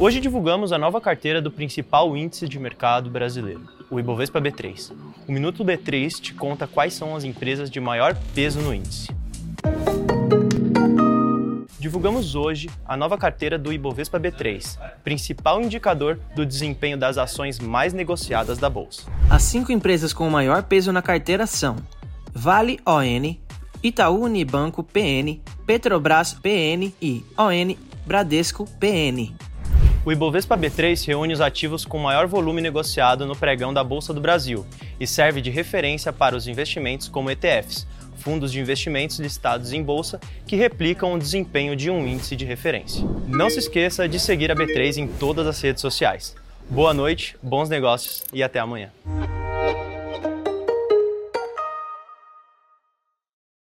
Hoje divulgamos a nova carteira do principal índice de mercado brasileiro, o Ibovespa B3. O Minuto B3 te conta quais são as empresas de maior peso no índice. Divulgamos hoje a nova carteira do Ibovespa B3, principal indicador do desempenho das ações mais negociadas da bolsa. As cinco empresas com maior peso na carteira são Vale ON, Itaú Unibanco PN, Petrobras PN e ON Bradesco PN. O Ibovespa B3 reúne os ativos com maior volume negociado no pregão da Bolsa do Brasil e serve de referência para os investimentos como ETFs, fundos de investimentos listados em bolsa que replicam o desempenho de um índice de referência. Não se esqueça de seguir a B3 em todas as redes sociais. Boa noite, bons negócios e até amanhã.